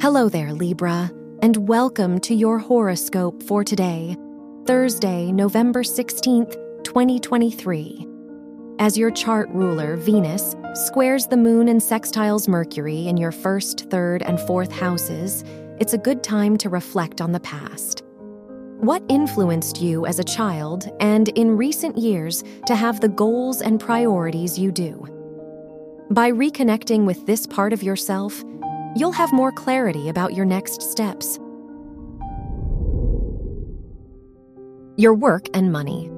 Hello there, Libra, and welcome to your horoscope for today, Thursday, November 16th, 2023. As your chart ruler, Venus, squares the moon and sextiles Mercury in your first, third, and fourth houses, it's a good time to reflect on the past. What influenced you as a child and in recent years to have the goals and priorities you do? By reconnecting with this part of yourself, you'll have more clarity about your next steps. Your work and money.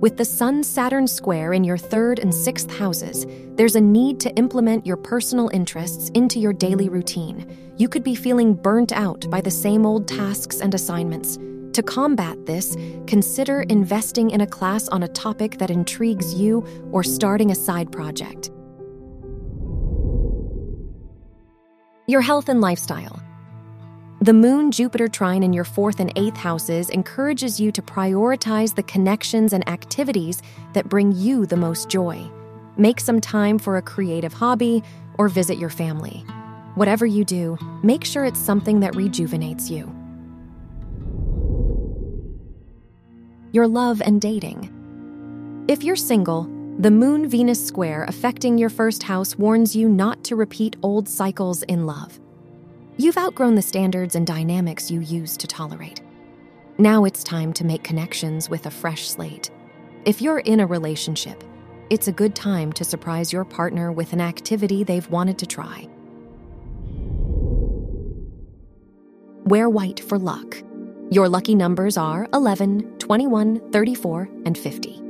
With the Sun Saturn square in your third and sixth houses, there's a need to implement your personal interests into your daily routine. You could be feeling burnt out by the same old tasks and assignments. To combat this, consider investing in a class on a topic that intrigues you or starting a side project. Your health and lifestyle. The Moon Jupiter trine in your fourth and eighth houses encourages you to prioritize the connections and activities that bring you the most joy. Make some time for a creative hobby or visit your family. Whatever you do, make sure it's something that rejuvenates you. Your love and dating. If you're single, the Moon Venus square affecting your first house warns you not to repeat old cycles in love. You've outgrown the standards and dynamics you used to tolerate. Now it's time to make connections with a fresh slate. If you're in a relationship, it's a good time to surprise your partner with an activity they've wanted to try. Wear white for luck. Your lucky numbers are 11, 21, 34, and 50.